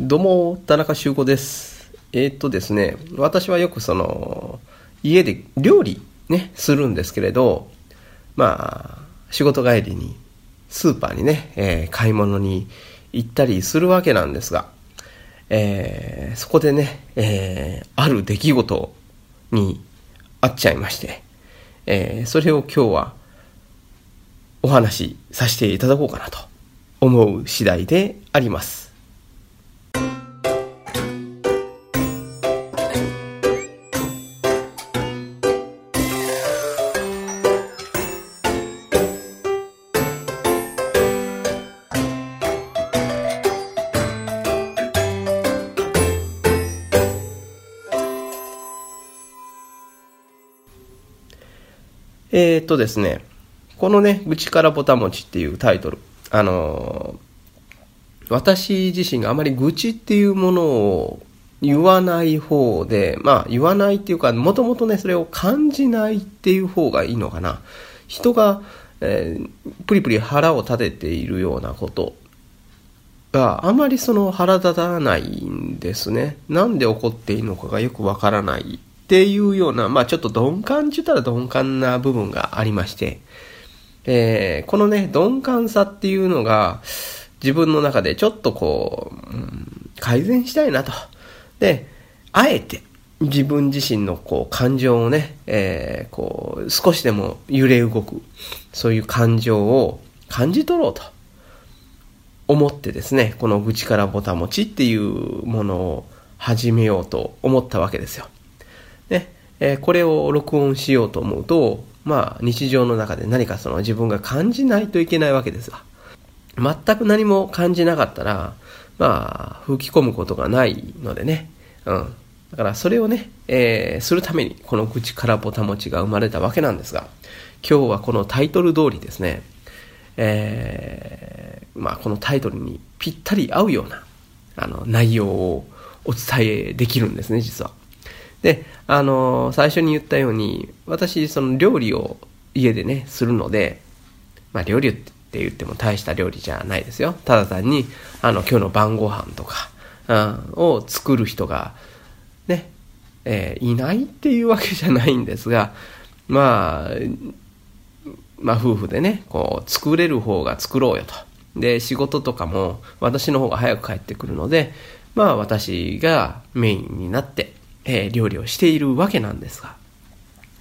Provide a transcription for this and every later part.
どうも、田中修子です。えーっとですね、私はよくその、家で料理ね、するんですけれど、まあ、仕事帰りに、スーパーにね、えー買い物に行ったりするわけなんですが、えーそこでね、えーある出来事に会っちゃいまして、えーそれを今日はお話しさせていただこうかなと思う次第であります。えーっとですね、このね、口からぼたもちっていうタイトル、あのー私自身があまり愚痴っていうものを言わない方で、まあ言わないっていうか、もともとね、それを感じないっていう方がいいのかな。人が、えープリプリ腹を立てているようなことがあまりその腹立たないんですね。なんで怒っていいのかがよくわからないっていうような、まあちょっと鈍感って言ったら鈍感な部分がありまして、えーこのね、鈍感さっていうのが自分の中でちょっとこう、うん改善したいなと。で、あえて自分自身のこう感情をね、えーこう少しでも揺れ動く、そういう感情を感じ取ろうと。思ってですね、この愚痴からぼたもちっていうものを始めようと思ったわけですよ。えーこれを録音しようと思うと、まあ日常の中で何かその自分が感じないといけないわけですが、全く何も感じなかったら、まあ吹き込むことがないのでね、うん。だからそれをね、えーするためにこの愚痴からぼたもちが生まれたわけなんですが、今日はこのタイトル通りですね、えーまあ、このタイトルにぴったり合うようなあの内容をお伝えできるんですね、実は。で、あの最初に言ったように、私、その料理を家でね、するので、まあ、料理って言っても大した料理じゃないですよ。ただ単に、あの、今日の晩ご飯とか、うん、を作る人が、ね、えーいないっていうわけじゃないんですが、まあ、まあ夫婦でね、こう作れる方が作ろうよと。で、仕事とかも私の方が早く帰ってくるので、まあ私がメインになって、えー料理をしているわけなんですが。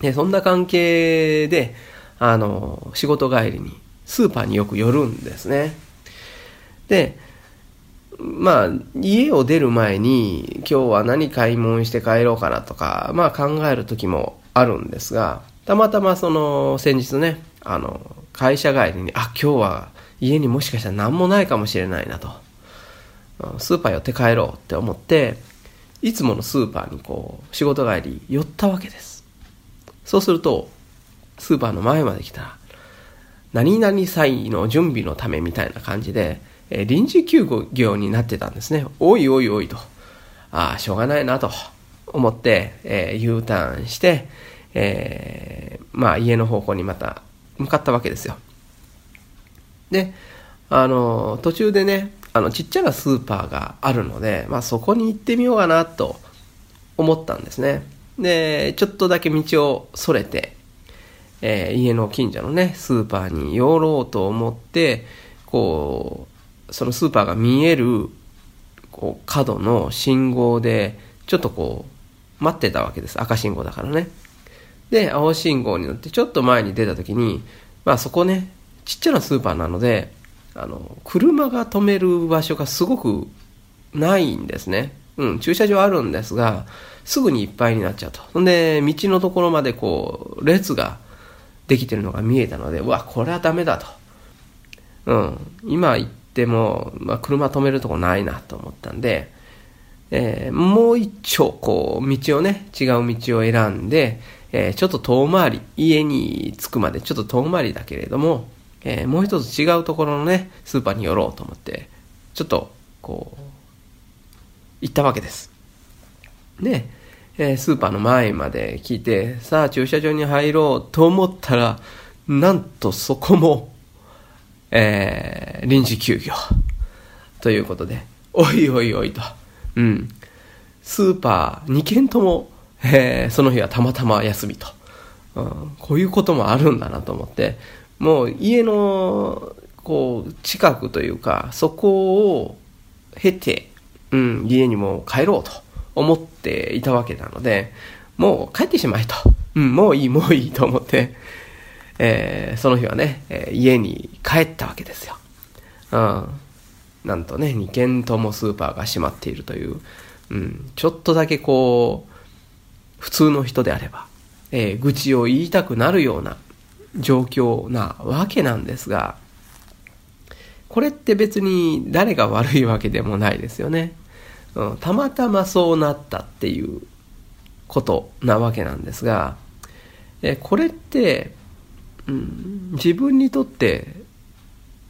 で、そんな関係で、あの、仕事帰りにスーパーによく寄るんですね。で、まあ、家を出る前に、今日は何買い物して帰ろうかなとか、まあ考える時もあるんですが、たまたまその、先日ね、あの、会社帰りに、あ、今日は家にもしかしたら何もないかもしれないなと。スーパー寄って帰ろうって思って、いつものスーパーにこう、仕事帰り寄ったわけです。そうすると、スーパーの前まで来たら、何々祭の準備のためみたいな感じで、えー臨時休業になってたんですね。おいおいおいと。ああ、しょうがないなと思って、えー U ターンして、えーまあ家の方向にまた向かったわけですよ。で、あの、途中でね、あの、ちっちゃなスーパーがあるので、まあそこに行ってみようかなと思ったんですね。で、ちょっとだけ道をそれて、えー家の近所のね、スーパーに寄ろうと思って、こう、そのスーパーが見える、こう、角の信号で、ちょっとこう、待ってたわけです。赤信号だからね。で、青信号に乗ってちょっと前に出た時に、まあそこね、ちっちゃなスーパーなので、あの、車が止める場所がすごくないんですね。うん、駐車場あるんですが、すぐにいっぱいになっちゃうと。ほんで、道のところまでこう、列ができてるのが見えたので、うわ、これはダメだと。うん、今行っても、まあ、車止めるとこないなと思ったんで、えーもう一丁、こう、道をね、違う道を選んで、えーちょっと遠回り、家に着くまでちょっと遠回りだけれども、えーもう一つ違うところのね、スーパーに寄ろうと思って、ちょっと、こう、行ったわけです。で、えースーパーの前まで来て、さあ駐車場に入ろうと思ったら、なんとそこも、えー臨時休業。ということで、おいおいおいと。うん。スーパー2軒とも、えー、その日はたまたま休みと。うん、こういうこともあるんだなと思って、もう家の、こう、近くというか、そこを経て、うん、家にも帰ろうと思っていたわけなので、もう帰ってしまえと。うん、もういい、もういいと思って、えー、その日はね、えー、家に帰ったわけですよ。うん。なんとね、2軒ともスーパーが閉まっているという、うん、ちょっとだけこう、普通の人であれば、えー、愚痴を言いたくなるような状況なわけなんですが、これって別に誰が悪いわけでもないですよね。うん、たまたまそうなったっていうことなわけなんですが、えこれって、うん、自分にとって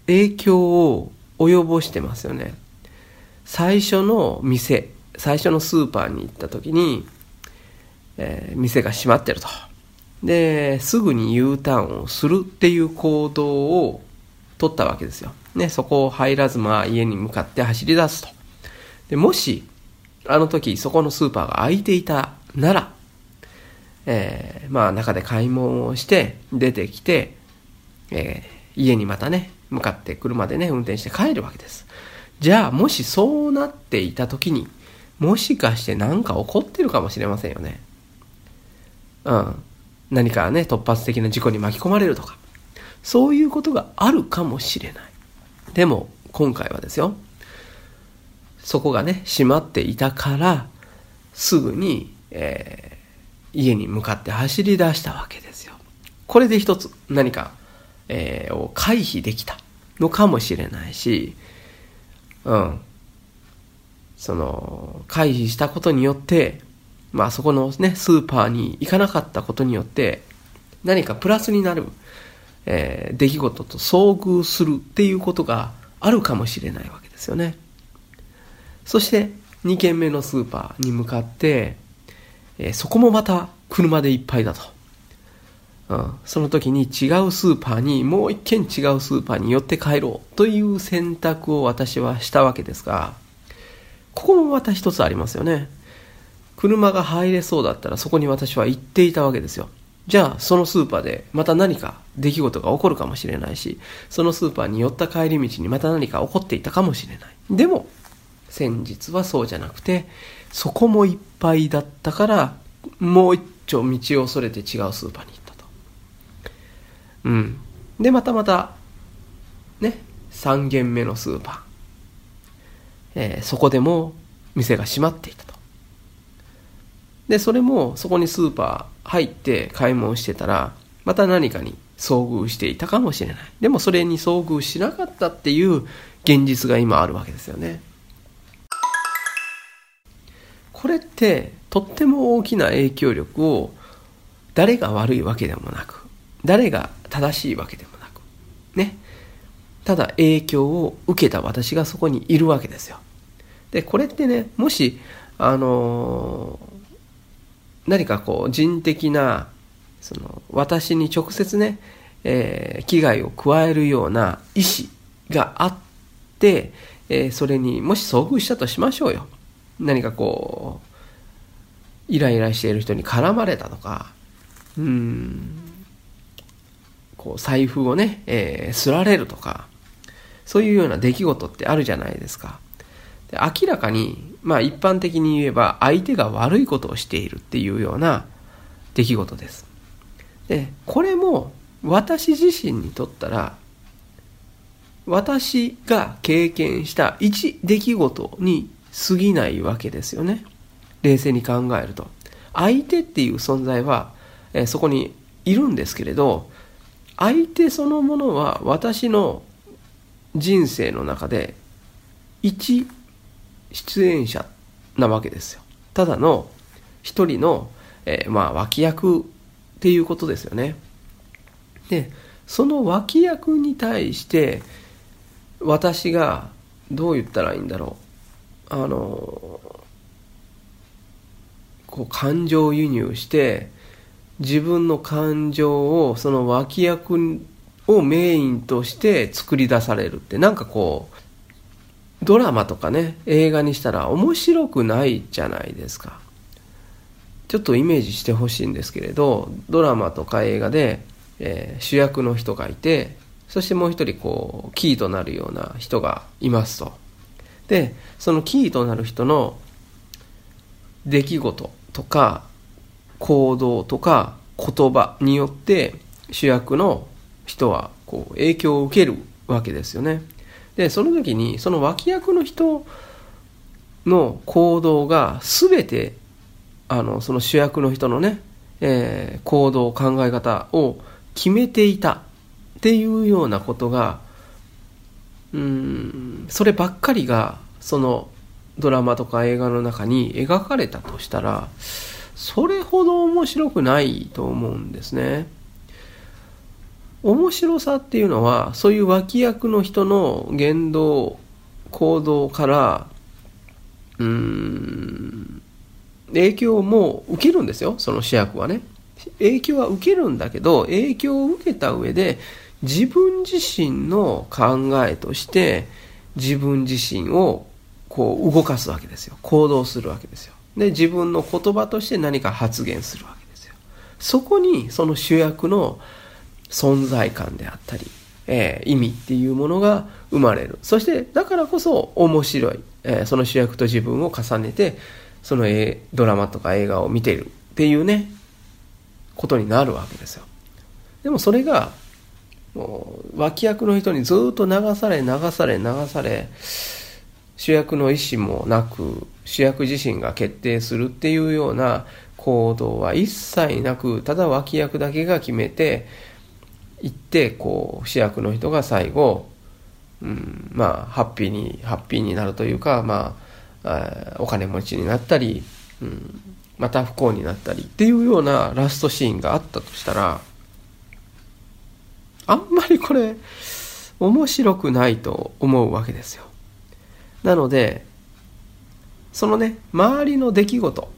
影響を及ぼしてますよね。最初の店、最初のスーパーに行った時に、えー、店が閉まってると。で、すぐに U ターンをするっていう行動を取ったわけですよ。ね、そこを入らず、まあ家に向かって走り出すと。で、もし、あの時そこのスーパーが空いていたなら、えー、まあ中で買い物をして出てきて、えー、家にまたね、向かって車でね、運転して帰るわけです。じゃあ、もしそうなっていた時に、もしかして何か起こってるかもしれませんよね。うん。何かね、突発的な事故に巻き込まれるとか、そういうことがあるかもしれない。でも、今回はですよ、そこがね、閉まっていたから、すぐに、えー、家に向かって走り出したわけですよ。これで一つ何か、えー、を回避できたのかもしれないし、うん。その、回避したことによって、まあそこのね、スーパーに行かなかったことによって、何かプラスになる、えー、出来事と遭遇するっていうことがあるかもしれないわけですよね。そして2軒目のスーパーに向かって、えー、そこもまた車でいっぱいだと。うん、その時に違うスーパーにもう一軒違うスーパーに寄って帰ろうという選択を私はしたわけですが、ここもまた一つありますよね。車が入れそうだったらそこに私は行っていたわけですよ。じゃあ、そのスーパーでまた何か出来事が起こるかもしれないし、そのスーパーに寄った帰り道にまた何か起こっていたかもしれない。でも、先日はそうじゃなくて、そこもいっぱいだったから、もう一丁道をそれて違うスーパーに行ったと。うん。で、またまた、ね、3軒目のスーパー。えー、そこでも店が閉まっていたと。で、それもそこにスーパー入って買い物してたら、また何かに遭遇していたかもしれない。でもそれに遭遇しなかったっていう現実が今あるわけですよね。これってとっても大きな影響力を誰が悪いわけでもなく、誰が正しいわけでもなく、ね。ただ影響を受けた私がそこにいるわけですよ。で、これってね、もし、あのー何かこう人的なその私に直接ね、えー、危害を加えるような意思があって、えー、それにもし遭遇したとしましょうよ。何かこうイライラしている人に絡まれたとかうんこう財布をね、えー、すられるとかそういうような出来事ってあるじゃないですか。で明らかにまあ一般的に言えば相手が悪いことをしているっていうような出来事です。で、これも私自身にとったら私が経験した一出来事に過ぎないわけですよね。冷静に考えると。相手っていう存在は、え、そこにいるんですけれど、相手そのものは私の人生の中で一出演者なわけですよ。ただの一人の、えー、まあ脇役っていうことですよね。で、その脇役に対して私がどう言ったらいいんだろう。あの、こう感情輸入して自分の感情をその脇役をメインとして作り出されるってなんかこうドラマとかね映画にしたら面白くないじゃないですか。ちょっとイメージしてほしいんですけれどドラマとか映画で、えー、主役の人がいてそしてもう一人こうキーとなるような人がいますと。でそのキーとなる人の出来事とか行動とか言葉によって主役の人はこう影響を受けるわけですよね。でその時にその脇役の人の行動が全てあのその主役の人のね、えー、行動考え方を決めていたっていうようなことがうんそればっかりがそのドラマとか映画の中に描かれたとしたらそれほど面白くないと思うんですね。面白さっていうのはそういう脇役の人の言動行動からうん影響も受けるんですよその主役はね。影響は受けるんだけど影響を受けた上で自分自身の考えとして自分自身をこう動かすわけですよ。行動するわけですよ。で自分の言葉として何か発言するわけですよ。そこにその主役の存在感であったり、えー、意味っていうものが生まれる。そしてだからこそ面白い、えー、その主役と自分を重ねてそのドラマとか映画を見ているっていうねことになるわけですよ。でもそれが脇役の人にずっと流され流され流され主役の意思もなく主役自身が決定するっていうような行動は一切なくただ脇役だけが決めていってこう主役の人が最後、うん、まあハッピーにハッピーになるというかまあお金持ちになったり、うん、また不幸になったりっていうようなラストシーンがあったとしたらあんまりこれ面白くないと思うわけですよ。なのでそのね周りの出来事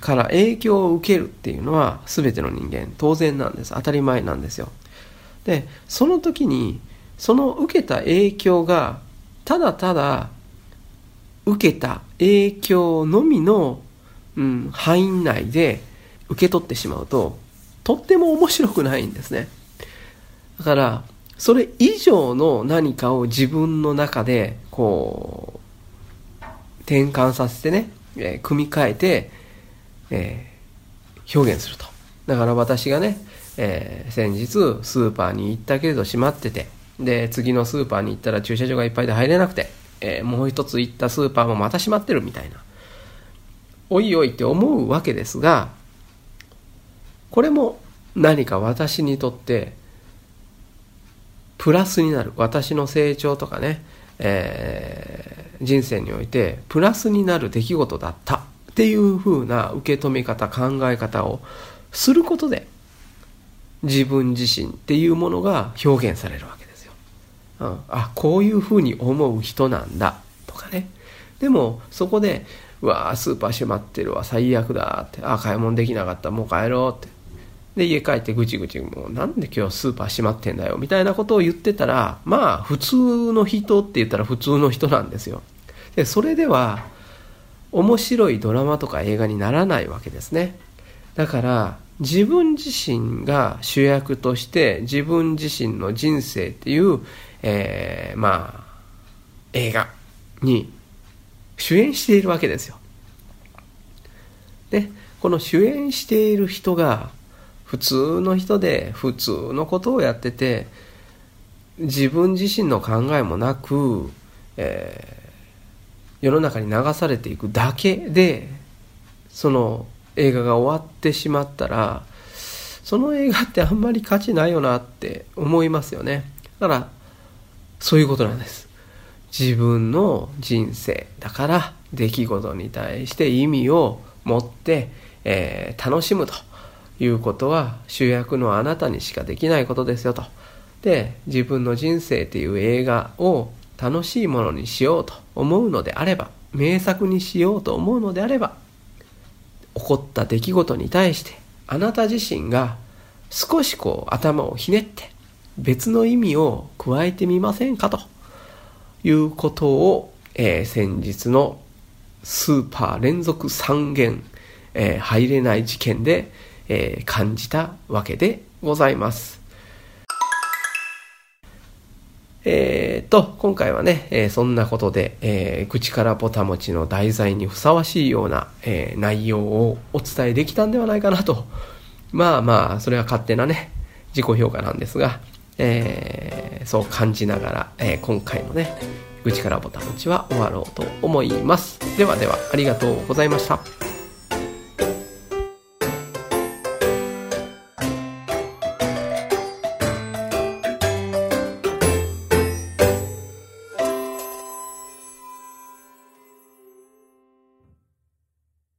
から影響を受けるっていうのは全ての人間当然なんです。当たり前なんですよ。でその時にその受けた影響がただただ受けた影響のみの、うん、範囲内で受け取ってしまうととっても面白くないんですね。だからそれ以上の何かを自分の中でこう転換させてね、えー、組み替えて、えー、表現すると。だから私がねえー、先日スーパーに行ったけれど閉まっててで次のスーパーに行ったら駐車場がいっぱいで入れなくて、えー、もう一つ行ったスーパーもまた閉まってるみたいな。おいおいって思うわけですがこれも何か私にとってプラスになる。私の成長とかね、えー、人生においてプラスになる出来事だった。っていう風な受け止め方考え方をすることで自分自身っていうものが表現されるわけですよ。うん、あこういうふうに思う人なんだ。とかね。でもそこで「うわスーパー閉まってるわ最悪だ」って「あ買い物できなかった。もう帰ろう」って。で家帰ってぐちぐちもうなんで今日スーパー閉まってんだよ。みたいなことを言ってたらまあ普通の人って言ったら普通の人なんですよ。でそれでは面白いドラマとか映画にならないわけですね。だから自分自身が主役として自分自身の人生っていう、えー、まあ映画に主演しているわけですよ。でこの主演している人が普通の人で普通のことをやってて自分自身の考えもなく、えー、世の中に流されていくだけでその映画が終わってしまったらその映画ってあんまり価値ないよなって思いますよね。だからそういうことなんです。自分の人生だから出来事に対して意味を持って、えー、楽しむということは主役のあなたにしかできないことですよと。で自分の人生っていう映画を楽しいものにしようと思うのであれば名作にしようと思うのであれば起こった出来事に対してあなた自身が少しこう頭をひねって別の意味を加えてみませんかということをえー、先日のスーパー連続三元、えー、入れない事件で、えー、感じたわけでございます。えー、と、今回はね、えー、そんなことで、えー、口からぼたもちの題材にふさわしいような、えー、内容をお伝えできたんではないかなと。まあまあ、それは勝手なね、自己評価なんですが、えー、そう感じながら、えー、今回のね、口からぼたもちは終わろうと思います。ではでは、ありがとうございました。